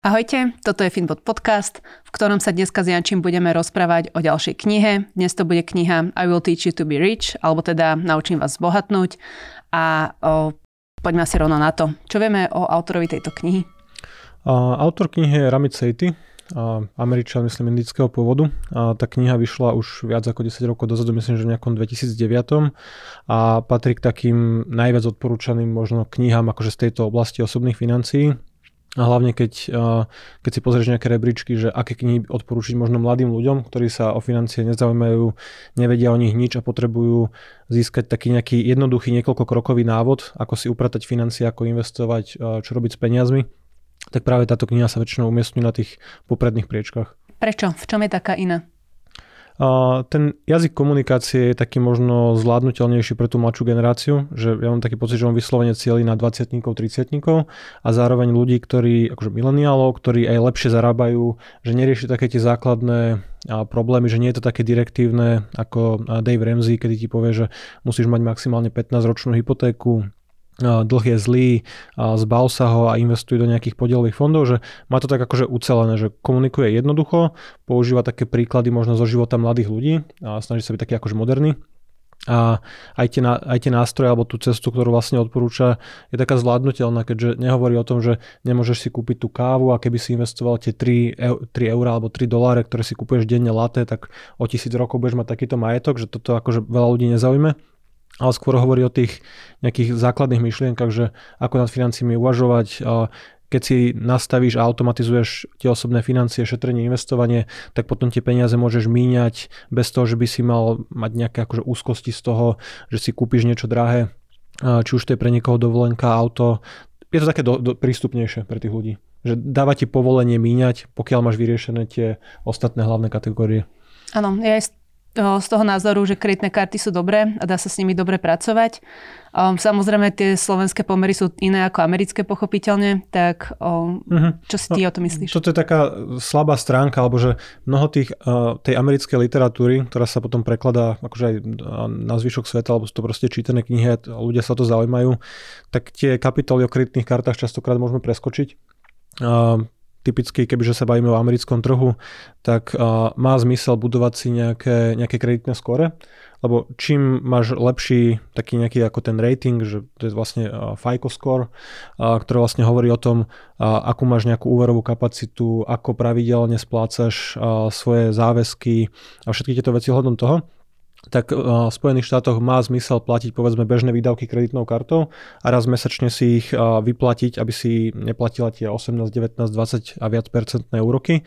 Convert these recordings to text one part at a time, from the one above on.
Ahojte, toto je Finbot podcast, v ktorom sa dneska s Jančím budeme rozprávať o ďalšej knihe. Dnes to bude kniha I will teach you to be rich, alebo teda Naučím vás zbohatnúť. A o, poďme asi rovno na to. Čo vieme o autorovi tejto knihy? A, autor knihy je Ramit Sethi, američan, myslím, indického pôvodu. A tá kniha vyšla už viac ako 10 rokov dozadu, myslím, že v nejakom 2009 a patrí k takým najviac odporúčaným možno knihám akože z tejto oblasti osobných financií. A hlavne keď, keď si pozrieš nejaké rebríčky, že aké knihy odporúčiť možno mladým ľuďom, ktorí sa o financie nezaujímajú, nevedia o nich nič a potrebujú získať taký nejaký jednoduchý niekoľko krokový návod, ako si upratať financie, ako investovať, čo robiť s peniazmi, tak práve táto kniha sa väčšinou umiestňuje na tých popredných priečkách. Prečo? V čom je taká iná? Ten jazyk komunikácie je taký možno zvládnutelnejší pre tú mladšiu generáciu, že ja mám taký pocit, že on vyslovene cieli na 20 30 a zároveň ľudí, ktorí, akože mileniálov, ktorí aj lepšie zarábajú, že nerieši také tie základné problémy, že nie je to také direktívne ako Dave Ramsey, kedy ti povie, že musíš mať maximálne 15 ročnú hypotéku, dlh je zlý, zbav sa ho a investuje do nejakých podielových fondov, že má to tak akože ucelené, že komunikuje jednoducho, používa také príklady možno zo života mladých ľudí a snaží sa byť taký akože moderný. A aj tie, aj tie nástroje alebo tú cestu, ktorú vlastne odporúča, je taká zvládnutelná, keďže nehovorí o tom, že nemôžeš si kúpiť tú kávu a keby si investoval tie 3, 3 eur alebo 3 doláre, ktoré si kúpuješ denne latte, tak o tisíc rokov budeš mať takýto majetok, že toto akože veľa ľudí nezaujme ale skôr hovorí o tých nejakých základných myšlienkach, že ako nad financiami uvažovať, keď si nastavíš a automatizuješ tie osobné financie, šetrenie, investovanie, tak potom tie peniaze môžeš míňať bez toho, že by si mal mať nejaké akože úzkosti z toho, že si kúpiš niečo drahé, či už to je pre niekoho dovolenka, auto. Je to také do, do, prístupnejšie pre tých ľudí. Že dáva ti povolenie míňať, pokiaľ máš vyriešené tie ostatné hlavné kategórie. Áno, ja z toho názoru, že kreditné karty sú dobré a dá sa s nimi dobre pracovať. Um, samozrejme, tie slovenské pomery sú iné ako americké, pochopiteľne, tak um, uh-huh. čo si ty no, o to myslíš? Toto je taká slabá stránka, alebo že mnoho tých, uh, tej americkej literatúry, ktorá sa potom prekladá akože aj na zvyšok sveta, alebo sú to proste čítané knihy a ľudia sa to zaujímajú, tak tie kapitoly o kreditných kartách častokrát môžeme preskočiť. Uh, typicky, kebyže sa bavíme o americkom trhu, tak uh, má zmysel budovať si nejaké, nejaké kreditné skore, lebo čím máš lepší taký nejaký ako ten rating, že to je vlastne uh, FICO score, uh, ktoré vlastne hovorí o tom, uh, akú máš nejakú úverovú kapacitu, ako pravidelne splácaš uh, svoje záväzky a všetky tieto veci hľadom toho, tak v Spojených štátoch má zmysel platiť povedzme bežné výdavky kreditnou kartou a raz mesačne si ich vyplatiť, aby si neplatila tie 18, 19, 20 a viac percentné úroky,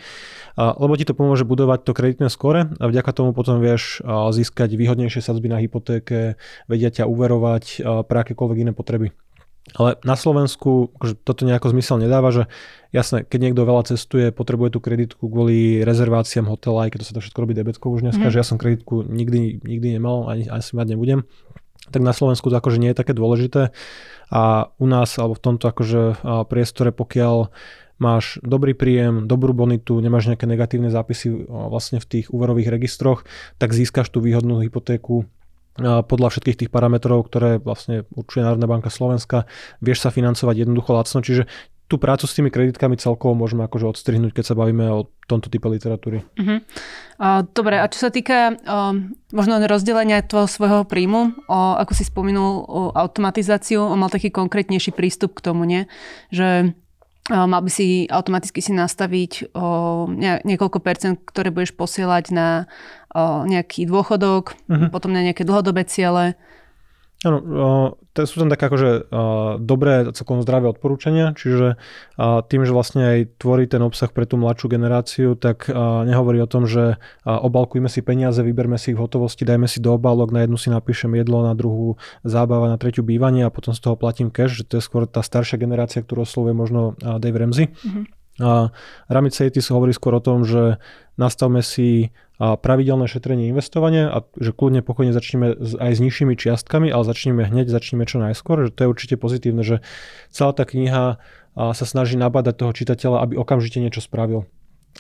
lebo ti to pomôže budovať to kreditné skore a vďaka tomu potom vieš získať výhodnejšie sadzby na hypotéke, vedia ťa uverovať pre akékoľvek iné potreby. Ale na Slovensku akože toto nejako zmysel nedáva, že jasné, keď niekto veľa cestuje, potrebuje tú kreditku kvôli rezerváciám hotela, aj keď to sa to všetko robí debetkou už dneska, mm. že ja som kreditku nikdy, nikdy nemal, ani, asi mať nebudem, tak na Slovensku to akože nie je také dôležité a u nás alebo v tomto akože priestore, pokiaľ máš dobrý príjem, dobrú bonitu, nemáš nejaké negatívne zápisy vlastne v tých úverových registroch, tak získaš tú výhodnú hypotéku podľa všetkých tých parametrov, ktoré vlastne určuje Národná banka Slovenska, vieš sa financovať jednoducho lacno, čiže tú prácu s tými kreditkami celkovo môžeme akože odstrihnúť, keď sa bavíme o tomto type literatúry. Uh-huh. Uh, dobre, a čo sa týka uh, možno rozdelenia tvojho svojho príjmu, uh, ako si spomenul uh, automatizáciu, on mal taký konkrétnejší prístup k tomu, nie? Že mal by si automaticky si nastaviť o, niekoľko percent, ktoré budeš posielať na o, nejaký dôchodok, uh-huh. potom na nejaké dlhodobé ciele Áno, to sú tam také akože dobré, celkom zdravé odporúčania, čiže tým, že vlastne aj tvorí ten obsah pre tú mladšiu generáciu, tak nehovorí o tom, že obalkujme si peniaze, vyberme si ich v hotovosti, dajme si do obálok, na jednu si napíšem jedlo, na druhú zábava, na tretiu bývanie a potom z toho platím cash, že to je skôr tá staršia generácia, ktorú oslovuje možno Dave Ramsey. Mm-hmm. A Ramit Sejtis hovorí skôr o tom, že nastavme si pravidelné šetrenie investovania a že kľudne pokojne začneme aj s nižšími čiastkami, ale začneme hneď, začneme čo najskôr, že to je určite pozitívne, že celá tá kniha sa snaží nabádať toho čitateľa, aby okamžite niečo spravil.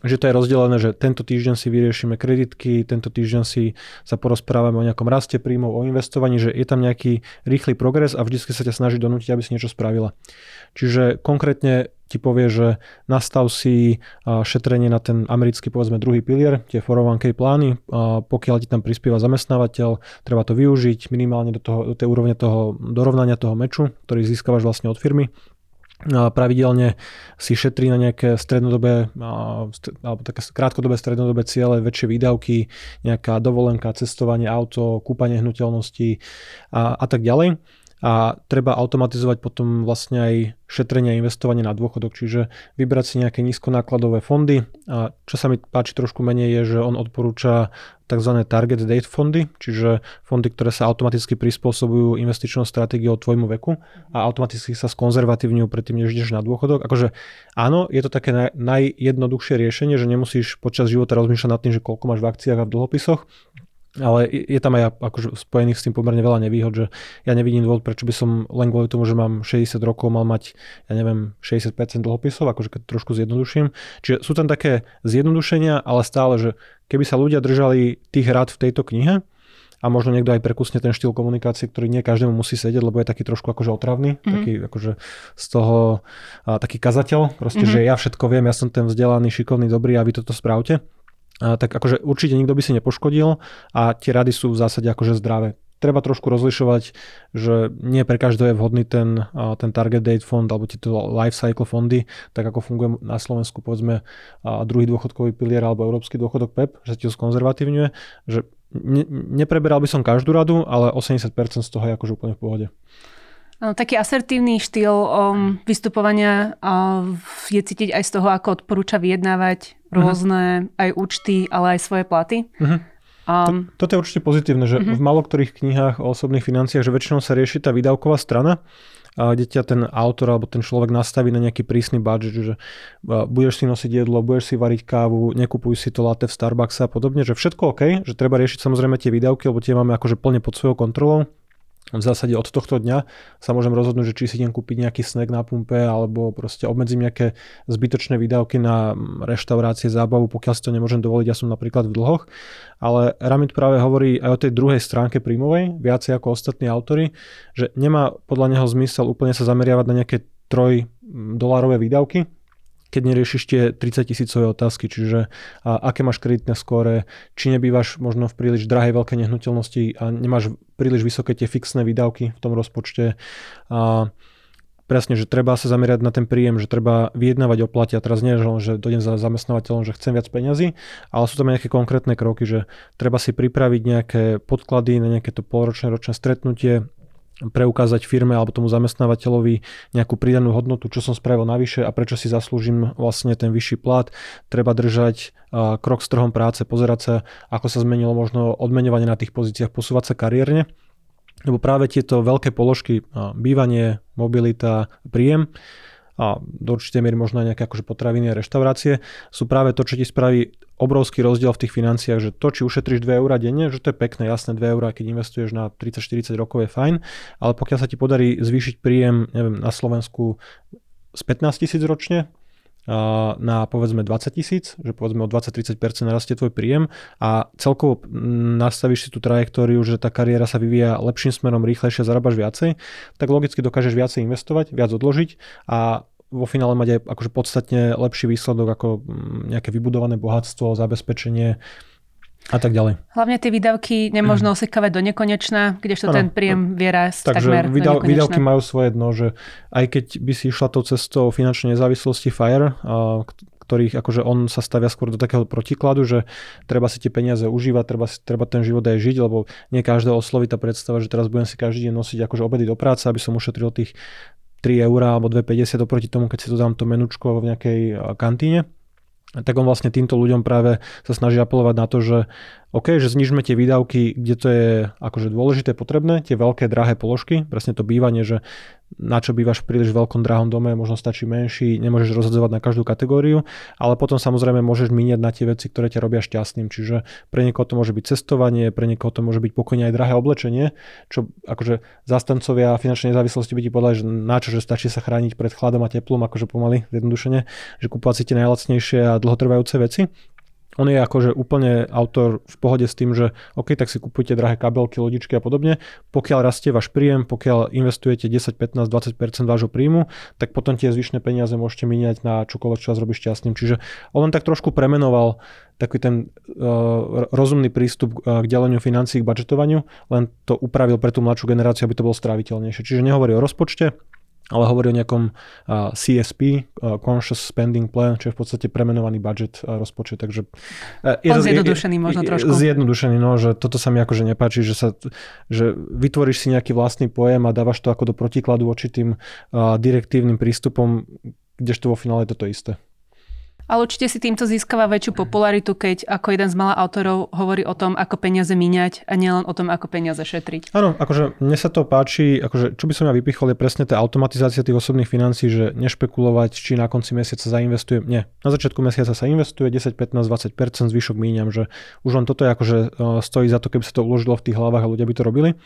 Že to je rozdelené, že tento týždeň si vyriešime kreditky, tento týždeň si sa porozprávame o nejakom raste príjmov, o investovaní, že je tam nejaký rýchly progres a vždy sa ťa snaží donútiť, aby si niečo spravila. Čiže konkrétne ti povie, že nastav si šetrenie na ten americký povedzme druhý pilier, tie 401k plány, pokiaľ ti tam prispieva zamestnávateľ, treba to využiť minimálne do, toho, do tej úrovne toho dorovnania toho meču, ktorý získavaš vlastne od firmy pravidelne si šetrí na nejaké strednodobé alebo také krátkodobé strednodobé ciele, väčšie výdavky, nejaká dovolenka, cestovanie, auto, kúpanie hnutelností a, a tak ďalej a treba automatizovať potom vlastne aj šetrenie a investovanie na dôchodok, čiže vybrať si nejaké nízkonákladové fondy a čo sa mi páči trošku menej je, že on odporúča tzv. target date fondy, čiže fondy, ktoré sa automaticky prispôsobujú investičnou stratégiou tvojmu veku a automaticky sa skonzervatívňujú predtým, než ideš na dôchodok. Akože áno, je to také naj, najjednoduchšie riešenie, že nemusíš počas života rozmýšľať nad tým, že koľko máš v akciách a v dlhopisoch, ale je tam aj akože spojených s tým pomerne veľa nevýhod, že ja nevidím dôvod, prečo by som len kvôli tomu, že mám 60 rokov, mal mať, ja neviem, 60% dlhopisov, akože keď trošku zjednoduším. Čiže sú tam také zjednodušenia, ale stále, že keby sa ľudia držali tých rád v tejto knihe, a možno niekto aj prekusne ten štýl komunikácie, ktorý nie každému musí sedieť, lebo je taký trošku akože otravný, mm-hmm. taký akože z toho a, taký kazateľ, proste, mm-hmm. že ja všetko viem, ja som ten vzdelaný, šikovný, dobrý a vy toto tak akože určite nikto by si nepoškodil a tie rady sú v zásade akože zdravé. Treba trošku rozlišovať, že nie pre každého je vhodný ten, ten target date fond alebo tieto life cycle fondy, tak ako funguje na Slovensku povedzme druhý dôchodkový pilier alebo európsky dôchodok PEP, že ti to skonzervatívňuje, že ne, nepreberal by som každú radu, ale 80% z toho je akože úplne v pohode. Taký asertívny štýl um, vystupovania uh, je cítiť aj z toho, ako odporúča vyjednávať. Rôzne uh-huh. aj účty, ale aj svoje platy. Uh-huh. Um, to, toto je určite pozitívne, že uh-huh. v maloktorých knihách o osobných financiách, že väčšinou sa rieši tá výdavková strana, a kde ťa ten autor alebo ten človek nastaví na nejaký prísny budget, že budeš si nosiť jedlo, budeš si variť kávu, nekupuj si to latte v Starbucks a podobne, že všetko OK, že treba riešiť samozrejme tie výdavky, lebo tie máme akože plne pod svojou kontrolou v zásade od tohto dňa sa môžem rozhodnúť, že či si idem kúpiť nejaký snack na pumpe alebo proste obmedzím nejaké zbytočné výdavky na reštaurácie, zábavu, pokiaľ si to nemôžem dovoliť, ja som napríklad v dlhoch. Ale Ramit práve hovorí aj o tej druhej stránke príjmovej, viacej ako ostatní autory, že nemá podľa neho zmysel úplne sa zameriavať na nejaké troj dolárové výdavky, keď neriešiš tie 30 tisícové otázky, čiže a, aké máš kreditné skóre, či nebývaš možno v príliš drahej veľkej nehnuteľnosti a nemáš príliš vysoké tie fixné výdavky v tom rozpočte. A, presne, že treba sa zamerať na ten príjem, že treba vyjednávať o plate a teraz nie, že, že dojdem za zamestnávateľom, že chcem viac peňazí, ale sú tam nejaké konkrétne kroky, že treba si pripraviť nejaké podklady na nejaké to polročné, ročné stretnutie, preukázať firme alebo tomu zamestnávateľovi nejakú pridanú hodnotu, čo som spravil navyše a prečo si zaslúžim vlastne ten vyšší plat. Treba držať krok s trhom práce, pozerať sa, ako sa zmenilo možno odmeňovanie na tých pozíciách, posúvať sa kariérne. Lebo práve tieto veľké položky, bývanie, mobilita, príjem, a do určitej miery možno aj nejaké akože potraviny a reštaurácie, sú práve to, čo ti spraví obrovský rozdiel v tých financiách, že to, či ušetríš 2 eurá denne, že to je pekné, jasné 2 eurá, keď investuješ na 30-40 rokov je fajn, ale pokiaľ sa ti podarí zvýšiť príjem, neviem, na Slovensku z 15 tisíc ročne, na povedzme 20 tisíc, že povedzme o 20-30% narastie tvoj príjem a celkovo nastavíš si tú trajektóriu, že tá kariéra sa vyvíja lepším smerom, rýchlejšie, zarábaš viacej, tak logicky dokážeš viacej investovať, viac odložiť a vo finále mať aj akože podstatne lepší výsledok ako nejaké vybudované bohatstvo, zabezpečenie, a tak ďalej. Hlavne tie výdavky nemôžno mm. osekávať do nekonečna, kdežto ano. ten príjem vie rásť Takže takmer výdav, výdavky majú svoje dno, že aj keď by si išla tou cestou finančnej nezávislosti FIRE, a, ktorých akože on sa stavia skôr do takého protikladu, že treba si tie peniaze užívať, treba, si, treba ten život aj žiť, lebo nie každého osloví tá predstava, že teraz budem si každý deň nosiť akože obedy do práce, aby som ušetril tých 3 eurá alebo 2,50 oproti tomu, keď si to dám to menučko v nejakej kantíne tak on vlastne týmto ľuďom práve sa snaží apelovať na to, že OK, že znižme tie výdavky, kde to je akože dôležité, potrebné, tie veľké drahé položky, presne to bývanie, že na čo bývaš v príliš veľkom drahom dome, možno stačí menší, nemôžeš rozhadzovať na každú kategóriu, ale potom samozrejme môžeš míňať na tie veci, ktoré ťa robia šťastným. Čiže pre niekoho to môže byť cestovanie, pre niekoho to môže byť pokojne aj drahé oblečenie, čo akože zastancovia finančnej nezávislosti by ti povedali, že na čo, že stačí sa chrániť pred chladom a teplom, akože pomaly, zjednodušene, že kúpovať si tie najlacnejšie a dlhotrvajúce veci on je akože úplne autor v pohode s tým, že OK, tak si kupujte drahé kabelky, lodičky a podobne. Pokiaľ rastie váš príjem, pokiaľ investujete 10, 15, 20% vášho príjmu, tak potom tie zvyšné peniaze môžete míňať na čokoľvek, čo vás robí šťastným. Čiže on tak trošku premenoval taký ten uh, rozumný prístup uh, k deleniu financií, k budžetovaniu, len to upravil pre tú mladšiu generáciu, aby to bolo stráviteľnejšie. Čiže nehovorí o rozpočte, ale hovorí o nejakom CSP, Conscious Spending Plan, čo je v podstate premenovaný budget rozpočet. Takže, je, On zjednodušený možno trošku. Zjednodušený, no, že toto sa mi akože nepáči, že, sa, že vytvoríš si nejaký vlastný pojem a dávaš to ako do protikladu voči tým direktívnym prístupom, kdežto vo finále je toto isté. Ale určite si týmto získava väčšiu popularitu, keď ako jeden z malých autorov hovorí o tom, ako peniaze míňať a nielen o tom, ako peniaze šetriť. Áno, akože mne sa to páči, akože čo by som ja vypichol je presne tá automatizácia tých osobných financí, že nešpekulovať, či na konci mesiaca zainvestujem. Nie, na začiatku mesiaca sa investuje 10, 15, 20%, zvyšok míňam, že už len toto je akože e, stojí za to, keby sa to uložilo v tých hlavách a ľudia by to robili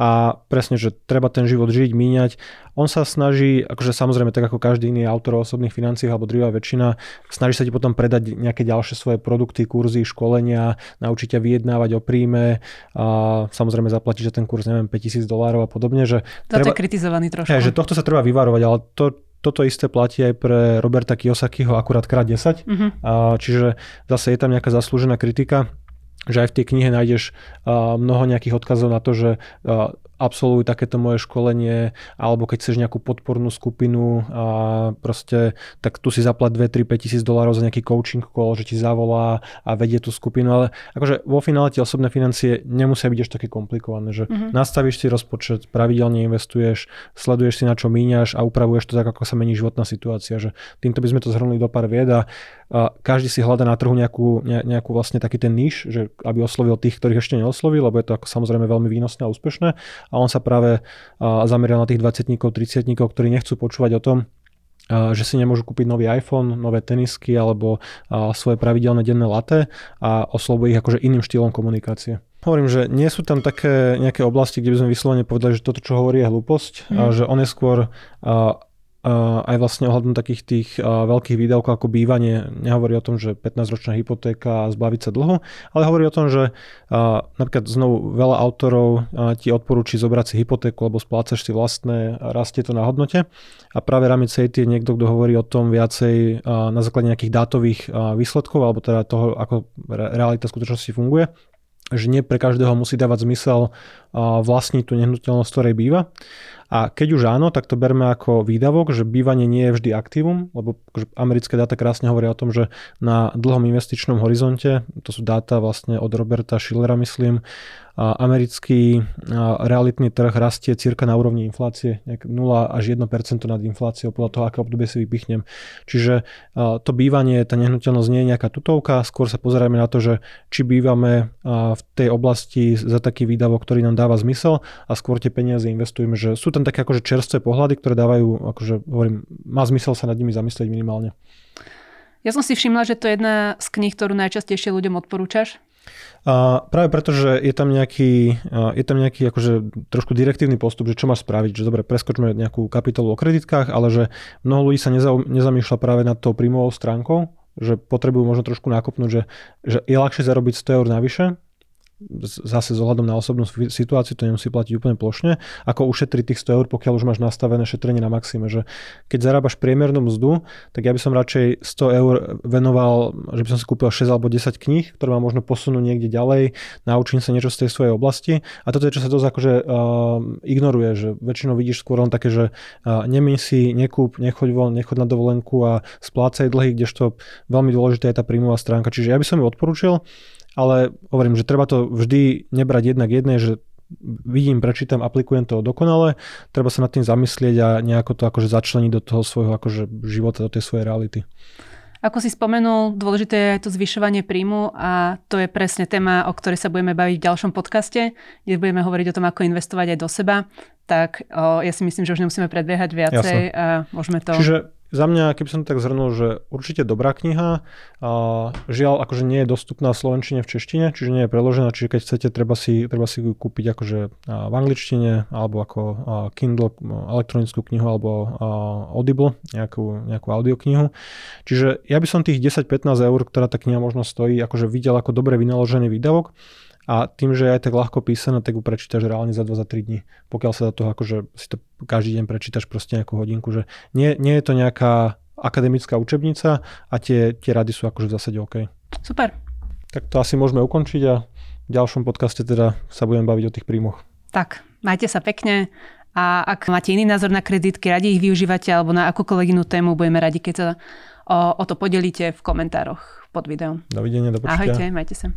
a presne, že treba ten život žiť, míňať. On sa snaží, akože samozrejme tak ako každý iný autor o osobných financiách alebo drvá väčšina, snaží sa ti potom predať nejaké ďalšie svoje produkty, kurzy, školenia, naučiť ťa vyjednávať o príjme a samozrejme zaplatiť za ten kurz, neviem, 5000 dolárov a podobne. Že treba, je kritizovaný trošku. Je, že tohto sa treba vyvarovať, ale to, toto isté platí aj pre Roberta Kiyosakiho akurát krát 10. Uh-huh. Mhm. A, čiže zase je tam nejaká zaslúžená kritika že aj v tej knihe nájdeš uh, mnoho nejakých odkazov na to, že uh, absolvuj takéto moje školenie, alebo keď chceš nejakú podpornú skupinu a proste, tak tu si zaplat 2, 3, 5 tisíc dolárov za nejaký coaching call, že ti zavolá a vedie tú skupinu, ale akože vo finále tie osobné financie nemusia byť až také komplikované, že mm-hmm. nastavíš si rozpočet, pravidelne investuješ, sleduješ si na čo míňaš a upravuješ to tak, ako sa mení životná situácia, že týmto by sme to zhrnuli do pár vied a a každý si hľada na trhu nejakú, nejakú vlastne taký ten níž, že aby oslovil tých, ktorých ešte neoslovil, lebo je to ako samozrejme veľmi výnosné a úspešné. A on sa práve zameral na tých 20 30 ktorí nechcú počúvať o tom, že si nemôžu kúpiť nový iPhone, nové tenisky alebo svoje pravidelné denné latte a oslovuje ich akože iným štýlom komunikácie. Hovorím, že nie sú tam také nejaké oblasti, kde by sme vyslovene povedali, že toto, čo hovorí, je hlúposť, mm. že on je skôr aj vlastne ohľadom takých tých veľkých výdavkov ako bývanie nehovorí o tom, že 15-ročná hypotéka a zbaviť sa dlho, ale hovorí o tom, že napríklad znovu veľa autorov ti odporúči zobrať si hypotéku, lebo splácaš si vlastné rastie to na hodnote. A práve Ramit Seyti je niekto, kto hovorí o tom viacej na základe nejakých dátových výsledkov, alebo teda toho, ako realita v skutočnosti funguje že nie pre každého musí dávať zmysel vlastniť tú nehnuteľnosť, ktorej býva. A keď už áno, tak to berme ako výdavok, že bývanie nie je vždy aktívum, lebo americké dáta krásne hovoria o tom, že na dlhom investičnom horizonte, to sú dáta vlastne od Roberta Schillera, myslím, americký realitný trh rastie cirka na úrovni inflácie, 0 až 1% nad infláciou, podľa toho, aké obdobie si vypichnem. Čiže to bývanie, tá nehnuteľnosť nie je nejaká tutovka, skôr sa pozerajme na to, že či bývame v tej oblasti za taký výdavok, ktorý nám dáva zmysel a skôr tie peniaze investujeme, že sú tam také akože čerstvé pohľady, ktoré dávajú, akože hovorím, má zmysel sa nad nimi zamyslieť minimálne. Ja som si všimla, že to je jedna z kníh, ktorú najčastejšie ľuďom odporúčaš. A práve preto, že je tam nejaký, je tam nejaký akože trošku direktívny postup, že čo máš spraviť, že dobre, preskočme nejakú kapitolu o kreditkách, ale že mnoho ľudí sa neza, nezamýšľa práve nad tou príjmovou stránkou, že potrebujú možno trošku nákopnúť, že, že je ľahšie zarobiť 100 eur navyše, zase s na osobnú situáciu to nemusí platiť úplne plošne, ako ušetriť tých 100 eur, pokiaľ už máš nastavené šetrenie na maxime, že keď zarábaš priemernú mzdu, tak ja by som radšej 100 eur venoval, že by som si kúpil 6 alebo 10 kníh, ktoré ma možno posunúť niekde ďalej, naučím sa niečo z tej svojej oblasti a toto je, čo sa dosť akože uh, ignoruje, že väčšinou vidíš skôr len také, že uh, nemeň si, nekúp, nechoď von, nechoď na dovolenku a splácaj dlhy, kdežto veľmi dôležitá je tá príjmová stránka. Čiže ja by som ju odporúčil ale hovorím, že treba to vždy nebrať jednak jednej, že vidím, prečítam, aplikujem to dokonale, treba sa nad tým zamyslieť a nejako to akože začleniť do toho svojho akože života, do tej svojej reality. Ako si spomenul, dôležité je aj to zvyšovanie príjmu a to je presne téma, o ktorej sa budeme baviť v ďalšom podcaste, kde budeme hovoriť o tom, ako investovať aj do seba. Tak o, ja si myslím, že už nemusíme predbiehať viacej Jasne. a môžeme to... Čiže za mňa, keby som to tak zhrnul, že určite dobrá kniha. A žiaľ, akože nie je dostupná v slovenčine, v češtine, čiže nie je preložená, čiže keď chcete, treba si, treba si kúpiť akože v angličtine, alebo ako Kindle, elektronickú knihu, alebo Audible, nejakú, nejakú audioknihu. Čiže ja by som tých 10-15 eur, ktorá tá kniha možno stojí, akože videl ako dobre vynaložený výdavok a tým, že je aj tak ľahko písané, tak ju prečítaš reálne za 2 za 3 dní. Pokiaľ sa do toho akože si to každý deň prečítaš proste nejakú hodinku, že nie, nie je to nejaká akademická učebnica a tie, tie rady sú akože v zásade OK. Super. Tak to asi môžeme ukončiť a v ďalšom podcaste teda sa budeme baviť o tých príjmoch. Tak, majte sa pekne a ak máte iný názor na kreditky, radi ich využívate alebo na akúkoľvek inú tému, budeme radi, keď sa o, o to podelíte v komentároch pod videom. Dovidenia, do Ahojte, majte sa.